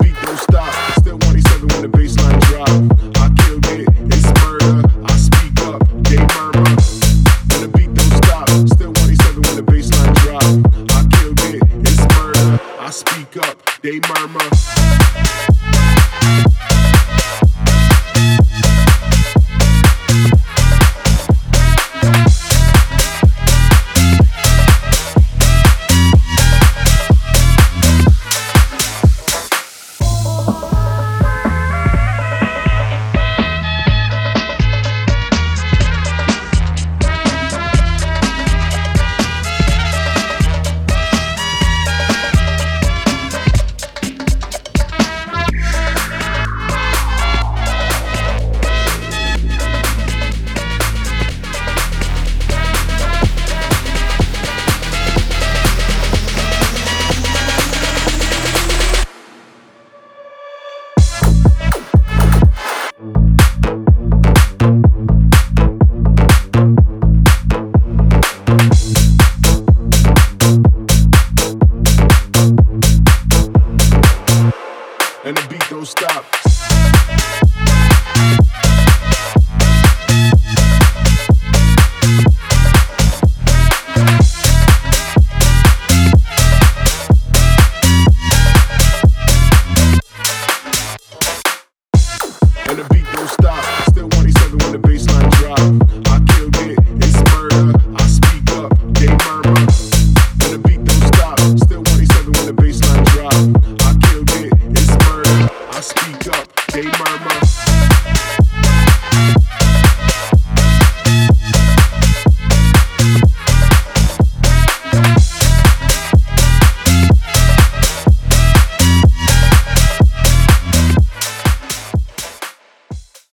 beat don't stop. It's 187 when the bassline drop. and the beat don't stop. And the beat don't stop. Still 187 when the bassline drop.